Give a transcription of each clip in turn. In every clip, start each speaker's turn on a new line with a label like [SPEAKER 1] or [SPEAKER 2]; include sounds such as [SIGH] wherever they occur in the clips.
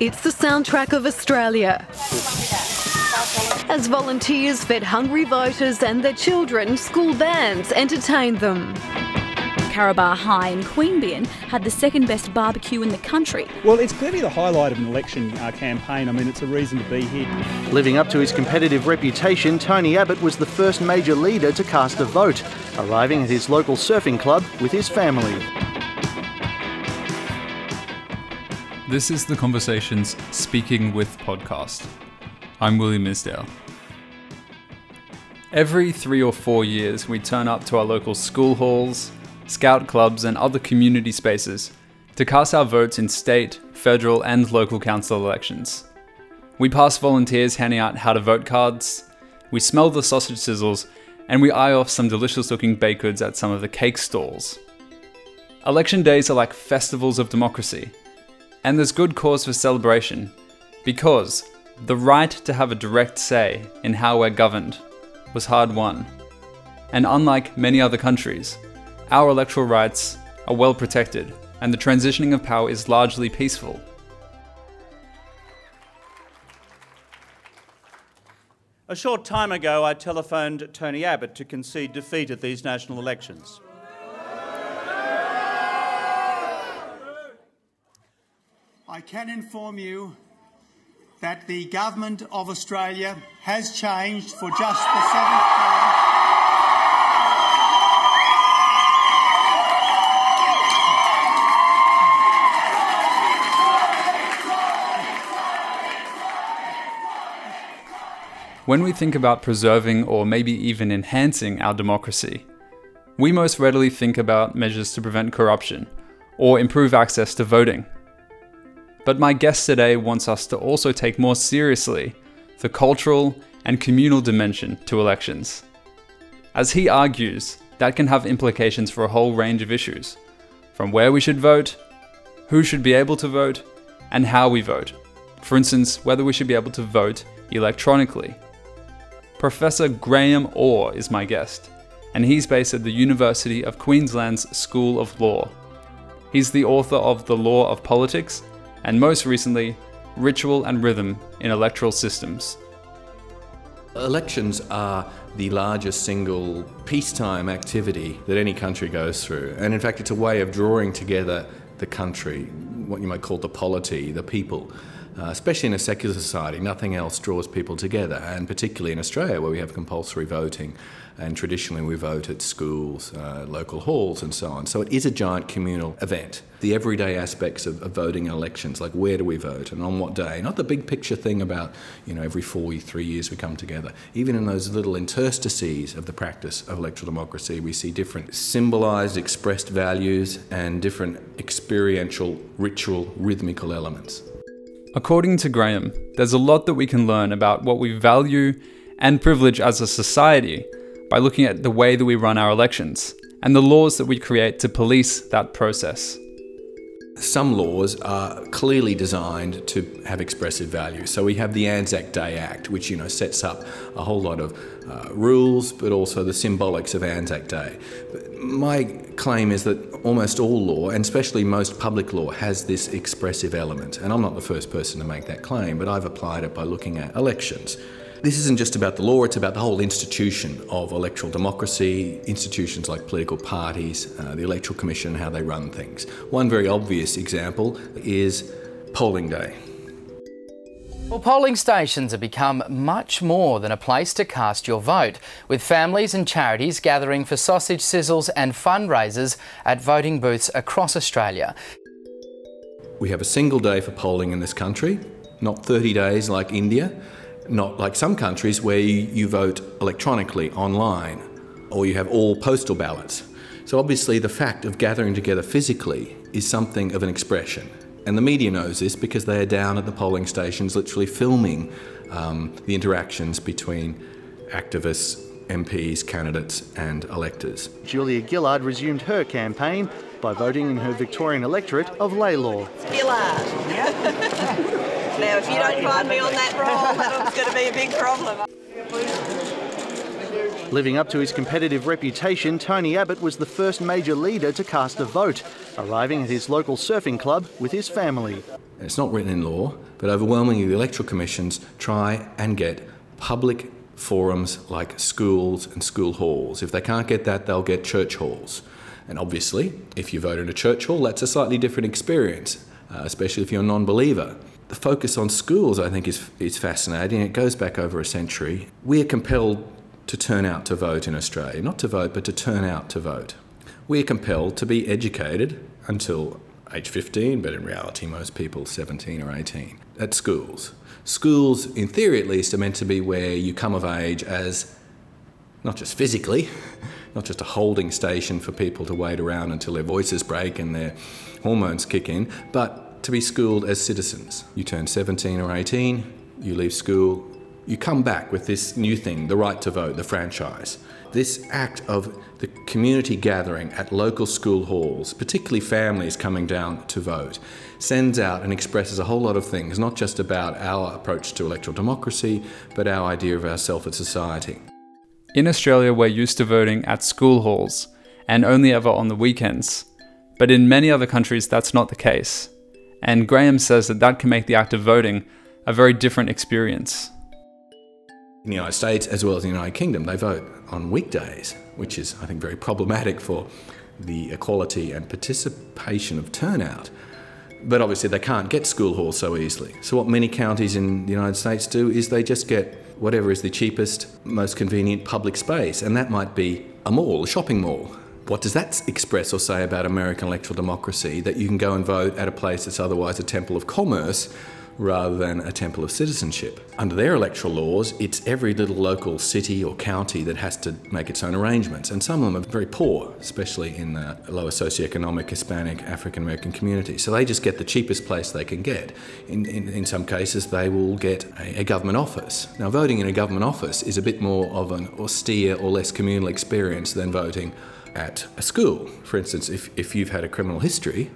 [SPEAKER 1] It's the soundtrack of Australia. As volunteers fed hungry voters and their children, school bands entertained them.
[SPEAKER 2] Karabar High in Queanbeyan had the second best barbecue in the country.
[SPEAKER 3] Well, it's clearly the highlight of an election uh, campaign. I mean, it's a reason to be here.
[SPEAKER 4] Living up to his competitive reputation, Tony Abbott was the first major leader to cast a vote, arriving at his local surfing club with his family.
[SPEAKER 5] This is the Conversations Speaking With podcast. I'm William Isdale. Every three or four years, we turn up to our local school halls, scout clubs, and other community spaces to cast our votes in state, federal, and local council elections. We pass volunteers handing out how to vote cards, we smell the sausage sizzles, and we eye off some delicious looking baked goods at some of the cake stalls. Election days are like festivals of democracy and there's good cause for celebration, because the right to have a direct say in how we're governed was hard won. And unlike many other countries, our electoral rights are well protected, and the transitioning of power is largely peaceful.
[SPEAKER 6] A short time ago, I telephoned Tony Abbott to concede defeat at these national elections.
[SPEAKER 7] I can inform you that the Government of Australia has changed for just the seventh time.
[SPEAKER 5] When we think about preserving or maybe even enhancing our democracy, we most readily think about measures to prevent corruption or improve access to voting. But my guest today wants us to also take more seriously the cultural and communal dimension to elections. As he argues, that can have implications for a whole range of issues, from where we should vote, who should be able to vote, and how we vote. For instance, whether we should be able to vote electronically. Professor Graeme Orr is my guest, and he's based at the University of Queensland's School of Law. He's the author of The Law of Politics and most recently, ritual and rhythm in electoral systems.
[SPEAKER 8] Elections are the largest single peacetime activity that any country goes through. And in fact, it's a way of drawing together the country, what you might call the polity, the people. Uh, especially in a secular society, nothing else draws people together, and particularly in Australia where we have compulsory voting and traditionally we vote at schools, uh, local halls, and so on. So it is a giant communal event. The everyday aspects of, of, voting in elections, like where do we vote and on what day, not the big picture thing about, you know, every four, three years we come together. Even in those little interstices of the practice of electoral democracy, we see different symbolised, expressed values and different experiential, ritual, rhythmical elements.
[SPEAKER 5] According to Graeme, there's a lot that we can learn about what we value and privilege as a society by looking at the way that we run our elections and the laws that we create to police that process.
[SPEAKER 8] Some laws are clearly designed to have expressive value. So we have the Anzac Day Act, which you know sets up a whole lot of uh, rules, but also the symbolics of Anzac Day. My claim is that almost all law, and especially most public law, has this expressive element. And I'm not the first person to make that claim, but I've applied it by looking at elections. This isn't just about the law, it's about the whole institution of electoral democracy, institutions like political parties, uh, the Electoral Commission, how they run things. One very obvious example is polling day.
[SPEAKER 9] Well, polling stations have become much more than a place to cast your vote, with families and charities gathering for sausage sizzles and fundraisers at voting booths across Australia.
[SPEAKER 8] We have a single day for polling in this country, not 30 days like India not like some countries where you, you vote electronically online or you have all postal ballots. So, obviously, the fact of gathering together physically is something of an expression. And the media knows this because they are down at the polling stations literally filming um, the interactions between activists, MPs, candidates, and electors.
[SPEAKER 4] Julia Gillard resumed her campaign by voting in her Victorian electorate of Lalor.
[SPEAKER 10] Gillard. [LAUGHS] now, if you don't find me on that roll, that was going to be a big problem.
[SPEAKER 4] Living up to his competitive reputation, Tony Abbott was the first major leader to cast a vote, arriving at his local surfing club with his family.
[SPEAKER 8] It's not written in law, but overwhelmingly the electoral commissions try and get public forums like schools and school halls. If they can't get that, they'll get church halls. And obviously, if you vote in a church hall, that's a slightly different experience, uh, especially if you're a non believer. The focus on schools, I think, is, is fascinating. It goes back over a century. We are compelled to turn out to vote in Australia, not to vote, but to turn out to vote. We are compelled to be educated until age 15, but in reality, most people 17 or 18 at schools. Schools, in theory at least, are meant to be where you come of age as not just physically, [LAUGHS] not just a holding station for people to wait around until their voices break and their hormones kick in, but to be schooled as citizens. You turn 17 or 18, you leave school, you come back with this new thing the right to vote, the franchise. This act of the community gathering at local school halls, particularly families coming down to vote, sends out and expresses a whole lot of things, not just about our approach to electoral democracy, but our idea of ourselves as society.
[SPEAKER 5] In Australia, we're used to voting at school halls and only ever on the weekends. But in many other countries, that's not the case. And Graeme says that that can make the act of voting a very different experience
[SPEAKER 8] in the United States as well as the United Kingdom, they vote on weekdays, which is, I think, very problematic for the equality and participation of turnout. But obviously, they can't get school halls so easily. So, what many counties in the United States do is they just get whatever is the cheapest, most convenient public space, and that might be a mall, a shopping mall. What does that express or say about American electoral democracy that you can go and vote at a place that's otherwise a temple of commerce? rather than a temple of citizenship. Under their electoral laws, it's every little local city or county that has to make its own arrangements, and some of them are very poor, especially in the lower socioeconomic Hispanic African American community. So they just get the cheapest place they can get. In, in, in some cases, they will get a, a government office. Now, voting in a government office is a bit more of an austere or less communal experience than voting at a school. For instance, if, if you've had a criminal history,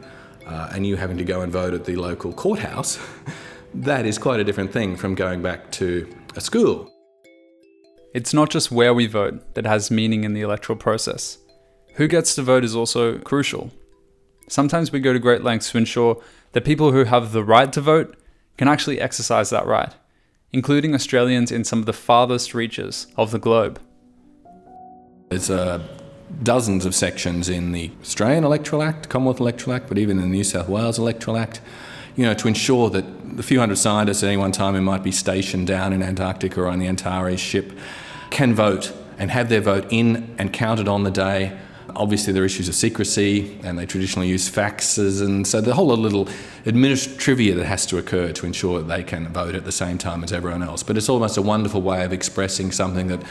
[SPEAKER 8] uh, and you having to go and vote at the local courthouse, [LAUGHS] that is quite a different thing from going back to a school.
[SPEAKER 5] It's not just where we vote that has meaning in the electoral process. Who gets to vote is also crucial. Sometimes we go to great lengths to ensure that people who have the right to vote can actually exercise that right, including Australians in some of the farthest reaches of the globe.
[SPEAKER 8] There's uh, dozens of sections in the Australian Electoral Act, Commonwealth Electoral Act, but even in the New South Wales Electoral Act, you know, to ensure that the few hundred scientists at any one time who might be stationed down in Antarctica or on the Antares ship can vote and have their vote in and counted on the day. Obviously, there are issues of secrecy, and they traditionally use faxes, and so the whole little administrative trivia that has to occur to ensure that they can vote at the same time as everyone else. But it's almost a wonderful way of expressing something that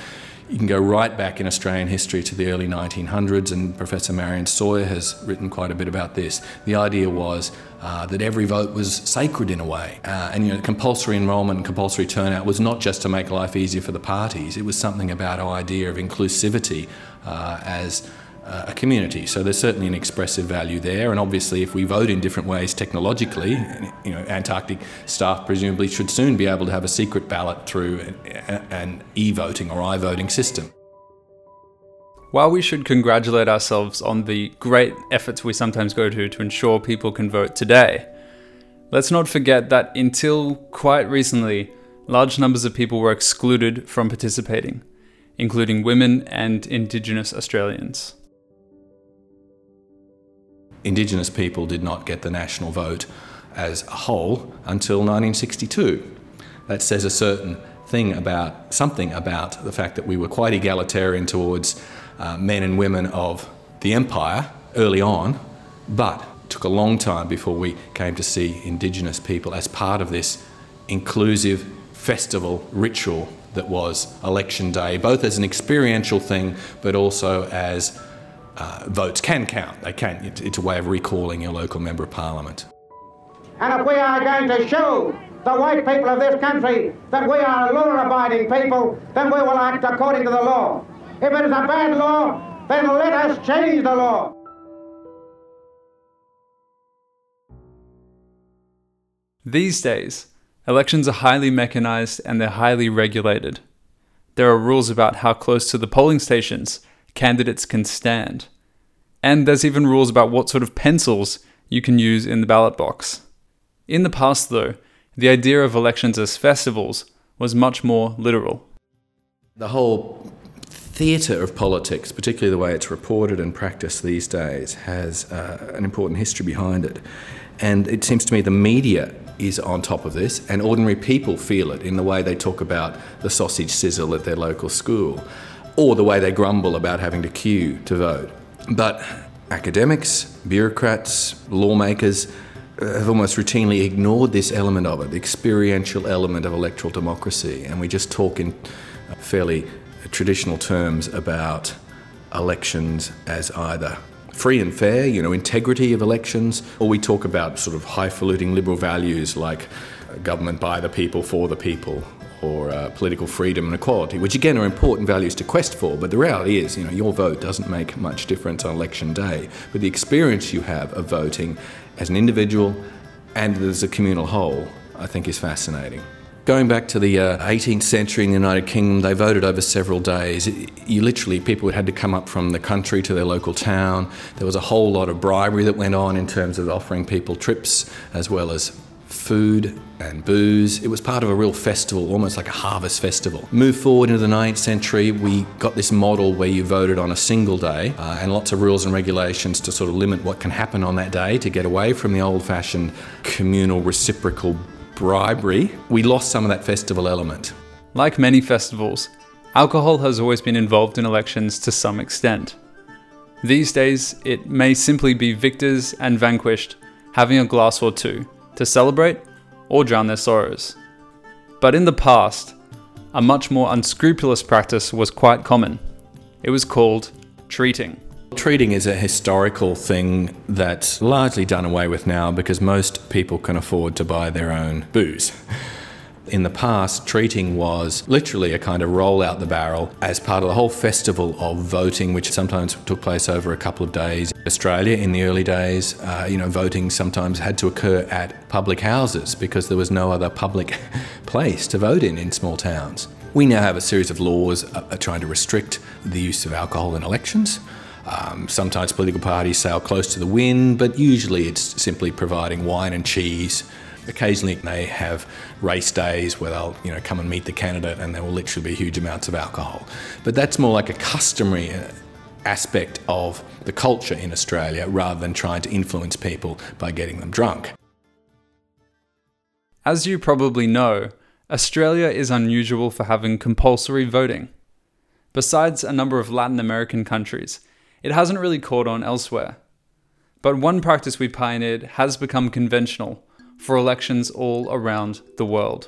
[SPEAKER 8] you can go right back in Australian history to the early 1900s, and Professor Marian Sawer has written quite a bit about this. The idea was uh, that every vote was sacred in a way, uh, and you know, compulsory enrolment and compulsory turnout was not just to make life easier for the parties. It was something about our idea of inclusivity uh, as uh, a community. So there's certainly an expressive value there, and obviously, if we vote in different ways technologically, you know, Antarctic staff presumably should soon be able to have a secret ballot through an, an e-voting or i-voting system.
[SPEAKER 5] While we should congratulate ourselves on the great efforts we sometimes go to to ensure people can vote today, let's not forget that until quite recently, large numbers of people were excluded from participating, including women and Indigenous Australians.
[SPEAKER 8] Indigenous people did not get the national vote as a whole until 1962. That says a certain thing about something about the fact that we were quite egalitarian towards uh, men and women of the empire early on, but took a long time before we came to see Indigenous people as part of this inclusive festival ritual that was election day, both as an experiential thing but also as uh, votes can count. They can. It's a way of recalling your local member of parliament.
[SPEAKER 11] And if we are going to show the white people of this country that we are law-abiding people, then we will act according to the law. If it is a bad law, then let us change the law.
[SPEAKER 5] These days, elections are highly mechanized and they're highly regulated. There are rules about how close to the polling stations candidates can stand. And there's even rules about what sort of pencils you can use in the ballot box. In the past, though, the idea of elections as festivals was much more literal.
[SPEAKER 8] The whole theatre of politics, particularly the way it's reported and practiced these days, has uh, an important history behind it. And it seems to me the media is on top of this, and ordinary people feel it in the way they talk about the sausage sizzle at their local school, or the way they grumble about having to queue to vote. But academics, bureaucrats, lawmakers uh, have almost routinely ignored this element of it, the experiential element of electoral democracy, and we just talk in uh, fairly uh, traditional terms about elections as either free and fair, you know, integrity of elections, or we talk about sort of highfalutin liberal values like uh, government by the people, for the people, or uh, political freedom and equality, which again are important values to quest for. But the reality is, you know, your vote doesn't make much difference on election day. But the experience you have of voting as an individual and as a communal whole, I think is fascinating. Going back to the uh, 18th century in the United Kingdom, they voted over several days. You literally, people had to come up from the country to their local town. There was a whole lot of bribery that went on in terms of offering people trips as well as food and booze. It was part of a real festival, almost like a harvest festival. Move forward into the 9th century, we got this model where you voted on a single day uh, and lots of rules and regulations to sort of limit what can happen on that day to get away from the old fashioned communal reciprocal bribery, we lost some of that festival element.
[SPEAKER 5] Like many festivals, alcohol has always been involved in elections to some extent. These days, it may simply be victors and vanquished having a glass or two to celebrate or drown their sorrows. But in the past, a much more unscrupulous practice was quite common. It was called treating.
[SPEAKER 8] Treating is a historical thing that's largely done away with now because most people can afford to buy their own booze. [LAUGHS] In the past, treating was literally a kind of roll out the barrel as part of the whole festival of voting, which sometimes took place over a couple of days. Australia, in the early days, uh, you know, voting sometimes had to occur at public houses because there was no other public [LAUGHS] place to vote in in small towns. We now have a series of laws uh, trying to restrict the use of alcohol in elections. Um, sometimes political parties sail close to the wind, but usually it's simply providing wine and cheese. Occasionally they have race days where they'll you know come and meet the candidate and there will literally be huge amounts of alcohol. But that's more like a customary uh, aspect of the culture in Australia rather than trying to influence people by getting them drunk.
[SPEAKER 5] As you probably know, Australia is unusual for having compulsory voting. Besides a number of Latin American countries, it hasn't really caught on elsewhere. But one practice we pioneered has become conventional for elections all around the world.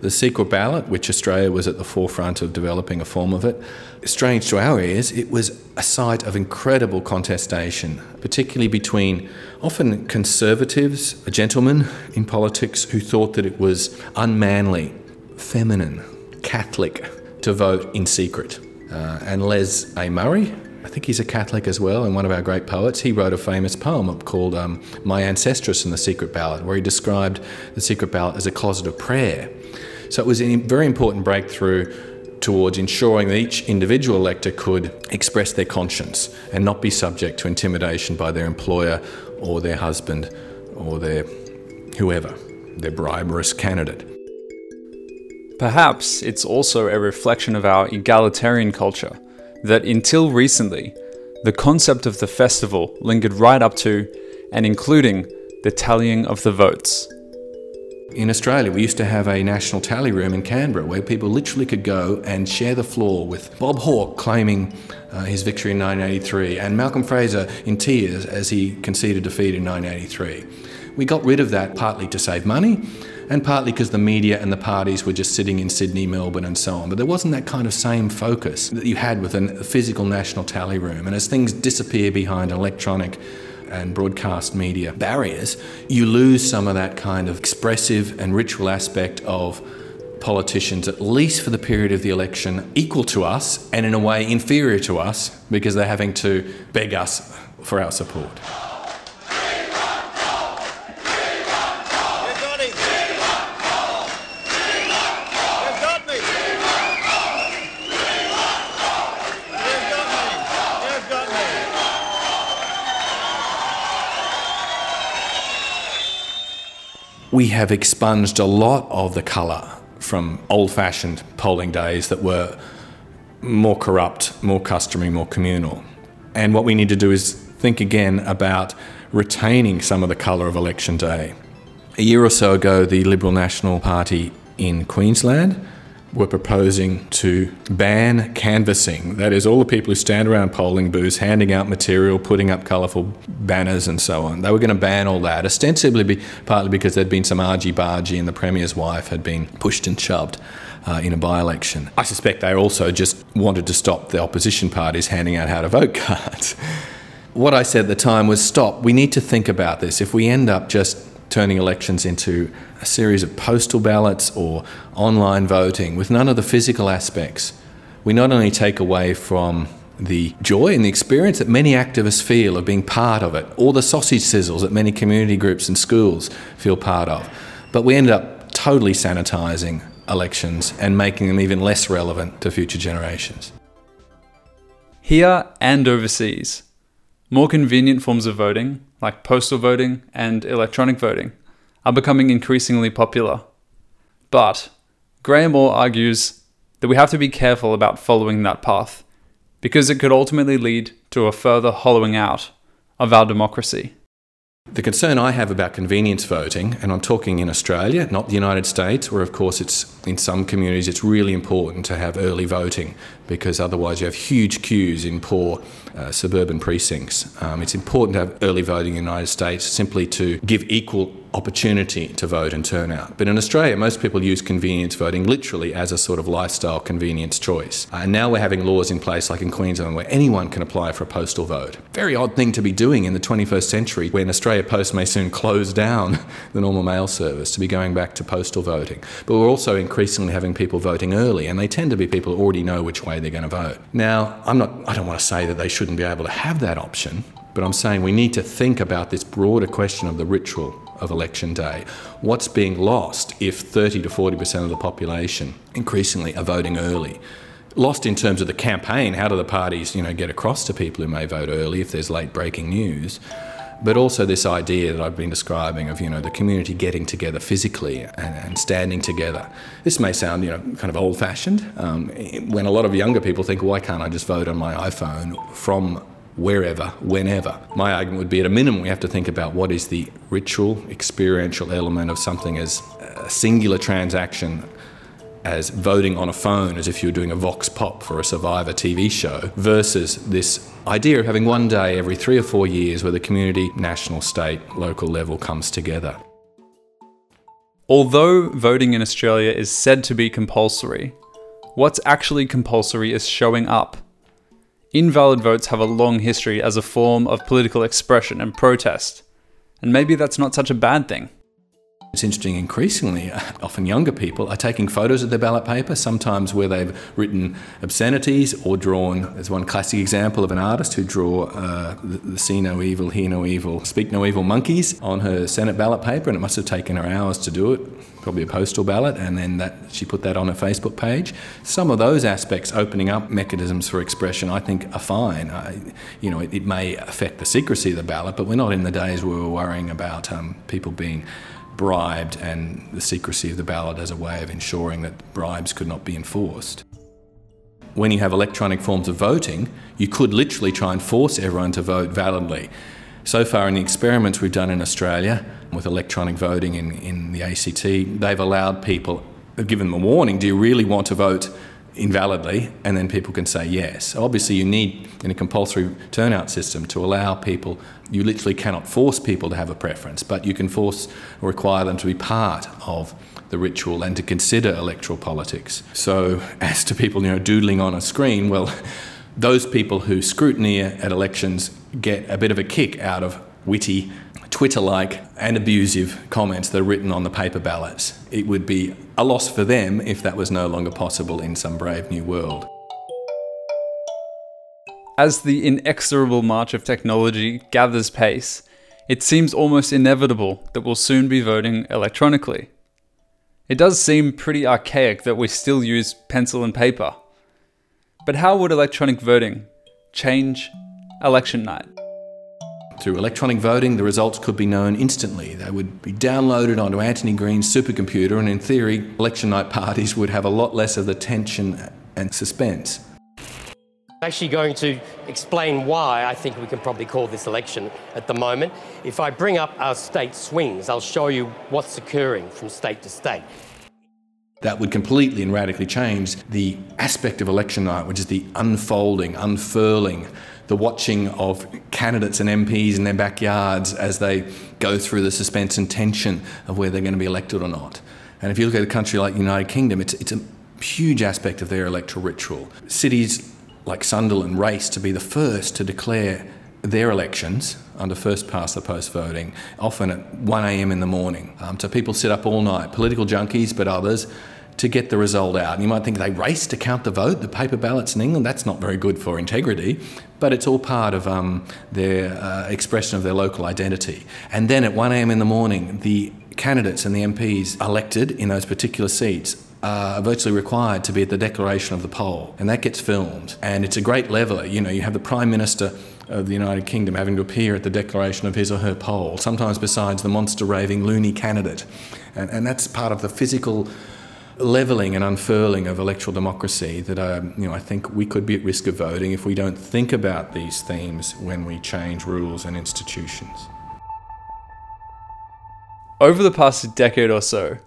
[SPEAKER 8] The secret ballot, which Australia was at the forefront of developing a form of it, strange to our ears, it was a site of incredible contestation, particularly between often conservatives, gentlemen in politics who thought that it was unmanly, feminine, Catholic to vote in secret. Uh, and Les A. Murray, I think he's a Catholic as well, and one of our great poets. He wrote a famous poem called um, My Ancestress and the Secret Ballot, where he described the secret ballot as a closet of prayer. So it was a very important breakthrough towards ensuring that each individual elector could express their conscience and not be subject to intimidation by their employer or their husband or their whoever, their briberous candidate.
[SPEAKER 5] Perhaps it's also a reflection of our egalitarian culture that until recently, the concept of the festival lingered right up to and including the tallying of the votes.
[SPEAKER 8] In Australia, we used to have a national tally room in Canberra where people literally could go and share the floor with Bob Hawke claiming uh, his victory in 1983 and Malcolm Fraser in tears as he conceded defeat in 1983. We got rid of that partly to save money and partly because the media and the parties were just sitting in Sydney, Melbourne, and so on. But there wasn't that kind of same focus that you had with a physical national tally room. And as things disappear behind electronic and broadcast media barriers, you lose some of that kind of expressive and ritual aspect of politicians, at least for the period of the election, equal to us and in a way inferior to us because they're having to beg us for our support. We have expunged a lot of the colour from old fashioned polling days that were more corrupt, more customary, more communal. And what we need to do is think again about retaining some of the colour of election day. A year or so ago, the Liberal National Party in Queensland were proposing to ban canvassing. That is, all the people who stand around polling booths handing out material, putting up colourful banners, and so on. They were going to ban all that, ostensibly be, partly because there'd been some argy bargy and the Premier's wife had been pushed and shoved. Uh, in a by election. I suspect they also just wanted to stop the opposition parties handing out how to vote [LAUGHS] cards. what I said at the time was stop, we need to think about this. If we end up just turning elections into a series of postal ballots or online voting with none of the physical aspects, we not only take away from the joy and the experience that many activists feel of being part of it, or the sausage sizzles that many community groups and schools feel part of, but we end up totally sanitising elections and making them even less relevant to future generations.
[SPEAKER 5] Here and overseas, more convenient forms of voting, like postal voting and electronic voting, are becoming increasingly popular. But Graeme Orr argues that we have to be careful about following that path, because it could ultimately lead to a further hollowing out of our democracy.
[SPEAKER 8] The concern I have about convenience voting, and I'm talking in Australia, not the United States, where of course it's in some communities it's really important to have early voting because otherwise you have huge queues in poor uh, suburban precincts. Um, it's important to have early voting in the United States simply to give equal opportunity to vote and turn out. But in Australia, most people use convenience voting literally as a sort of lifestyle convenience choice. Uh, and now we're having laws in place, like in Queensland, where anyone can apply for a postal vote. Very odd thing to be doing in the 21st century when Australia Post may soon close down [LAUGHS] the normal mail service to be going back to postal voting. But we're also increasingly having people voting early, and they tend to be people who already know which way they're going to vote. Now, I'm not, I don't want to say that they shouldn't be able to have that option, but I'm saying we need to think about this broader question of the ritual of election day. What's being lost if 30 to 40% of the population increasingly are voting early? Lost in terms of the campaign, how do the parties, you know, get across to people who may vote early if there's late breaking news? But also this idea that I've been describing of you know the community getting together physically and, and standing together. This may sound you know kind of old-fashioned um, when a lot of younger people think, why can't I just vote on my iPhone from wherever, whenever? My argument would be at a minimum we have to think about what is the ritual, experiential element of something as a singular transaction as voting on a phone as if you were doing a vox pop for a Survivor TV show versus this idea of having one day every three or four years where the community, national, state, local level comes together.
[SPEAKER 5] Although voting in Australia is said to be compulsory, what's actually compulsory is showing up. Invalid votes have a long history as a form of political expression and protest, and maybe that's not such a bad thing.
[SPEAKER 8] It's interesting, increasingly, often younger people are taking photos of their ballot paper, sometimes where they've written obscenities or drawn. There's one classic example of an artist who drew uh, the, the see no evil, hear no evil, speak no evil monkeys on her Senate ballot paper, and it must have taken her hours to do it, probably a postal ballot, and then that she put that on her Facebook page. Some of those aspects, opening up mechanisms for expression, I think are fine. I, you know, it, it, may affect the secrecy of the ballot, but we're not in the days where we're worrying about um, people being bribed and the secrecy of the ballot as a way of ensuring that bribes could not be enforced. When you have electronic forms of voting, you could literally try and force everyone to vote validly. So far, in the experiments we've done in Australia with electronic voting in, in the ACT, they've allowed people, given them a warning do you really want to vote invalidly, and then people can say yes. Obviously, you need in a compulsory turnout system to allow people. You literally cannot force people to have a preference, but you can force or require them to be part of the ritual and to consider electoral politics. So, [LAUGHS] as to people, you know, doodling on a screen, well, [LAUGHS] those people who scrutineer at elections get a bit of a kick out of witty Twitter like and abusive comments that are written on the paper ballots. It would be a loss for them if that was no longer possible in some brave new world.
[SPEAKER 5] As the inexorable march of technology gathers pace, it seems almost inevitable that we'll soon be voting electronically. It does seem pretty archaic that we still use pencil and paper. But how would electronic voting change election night?
[SPEAKER 8] Through electronic voting, the results could be known instantly. They would be downloaded onto Anthony Green's supercomputer, and in theory, election night parties would have a lot less of the tension and suspense.
[SPEAKER 12] Actually, going to explain why I think we can probably call this election at the moment. If I bring up our state swings, I'll show you what's occurring from state to state.
[SPEAKER 8] That would completely and radically change the aspect of election night, which is the unfolding, unfurling, the watching of candidates and MPs in their backyards as they go through the suspense and tension of whether they're going to be elected or not. And if you look at a country like the United Kingdom, it's, it's a huge aspect of their electoral ritual. Cities like Sunderland race to be the first to declare their elections under first past the post voting, often at 1am in the morning. Um, so people sit up all night, political junkies, but others, to get the result out. And you might think they race to count the vote, the paper ballots in England. That's not very good for integrity, but it's all part of um, their uh, expression of their local identity. And then at 1am in the morning, the candidates and the MPs elected in those particular seats are virtually required to be at the declaration of the poll, and that gets filmed. And it's a great leveler. You know, you have the Prime Minister of the United Kingdom having to appear at the declaration of his or her poll, sometimes besides the monster raving loony candidate. And, and that's part of the physical levelling and unfurling of electoral democracy that um, you know, I think we could be at risk of voting if we don't think about these themes when we change rules and institutions.
[SPEAKER 5] Over the past decade or so,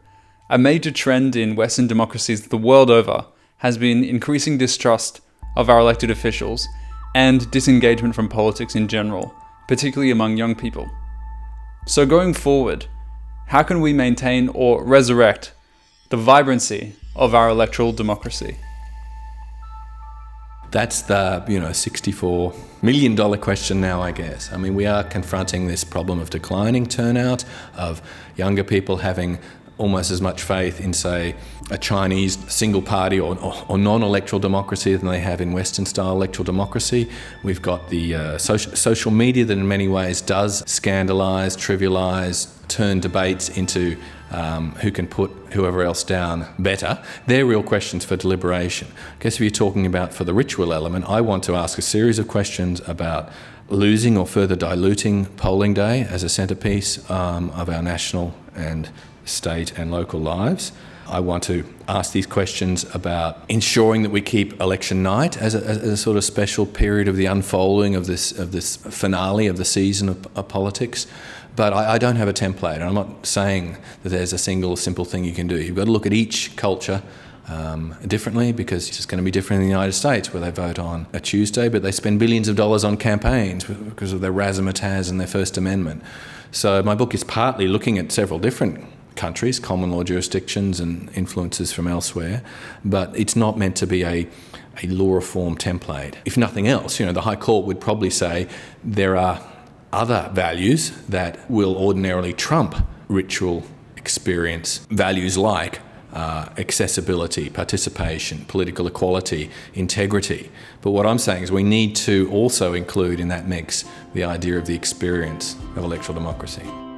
[SPEAKER 5] a major trend in Western democracies the world over has been increasing distrust of our elected officials and disengagement from politics in general, particularly among young people. So, going forward, how can we maintain or resurrect the vibrancy of our electoral democracy?
[SPEAKER 8] That's the you know sixty-four million dollar question now, I guess. I mean, we are confronting this problem of declining turnout, of younger people having almost as much faith in, say, a Chinese single party or, or, or non electoral democracy than they have in Western style electoral democracy. We've got the uh, social, social media that, in many ways, does scandalise, trivialise, turn debates into um, who can put whoever else down better. They're real questions for deliberation. I guess if you're talking about for the ritual element, I want to ask a series of questions about losing or further diluting polling day as a centrepiece um, of our national and state and local lives. I want to ask these questions about ensuring that we keep election night as a, as a, sort of special period of the unfolding of this of this finale of the season of, of politics. But I, I, don't have a template, I'm not saying that there's a single simple thing you can do. You've got to look at each culture um, differently because it's going to be different in the United States where they vote on a Tuesday, but they spend billions of dollars on campaigns because of their razzmatazz and their First Amendment. So my book is partly looking at several different countries, common law jurisdictions, and influences from elsewhere, but it's not meant to be a a law reform template. If nothing else, you know, the High Court would probably say there are other values that will ordinarily trump ritual experience, values like uh, accessibility, participation, political equality, integrity. But what I'm saying is we need to also include in that mix the idea of the experience of electoral democracy.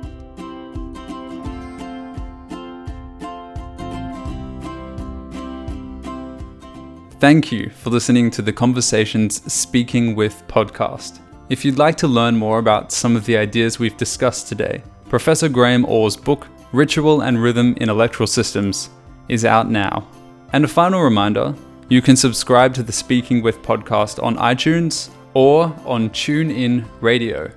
[SPEAKER 5] Thank you for listening to the Conversations Speaking With podcast. If you'd like to learn more about some of the ideas we've discussed today, Professor Graeme Orr's book, Ritual and Rhythm in Electoral Systems, is out now. And a final reminder you can subscribe to the Speaking With podcast on iTunes or on TuneIn Radio.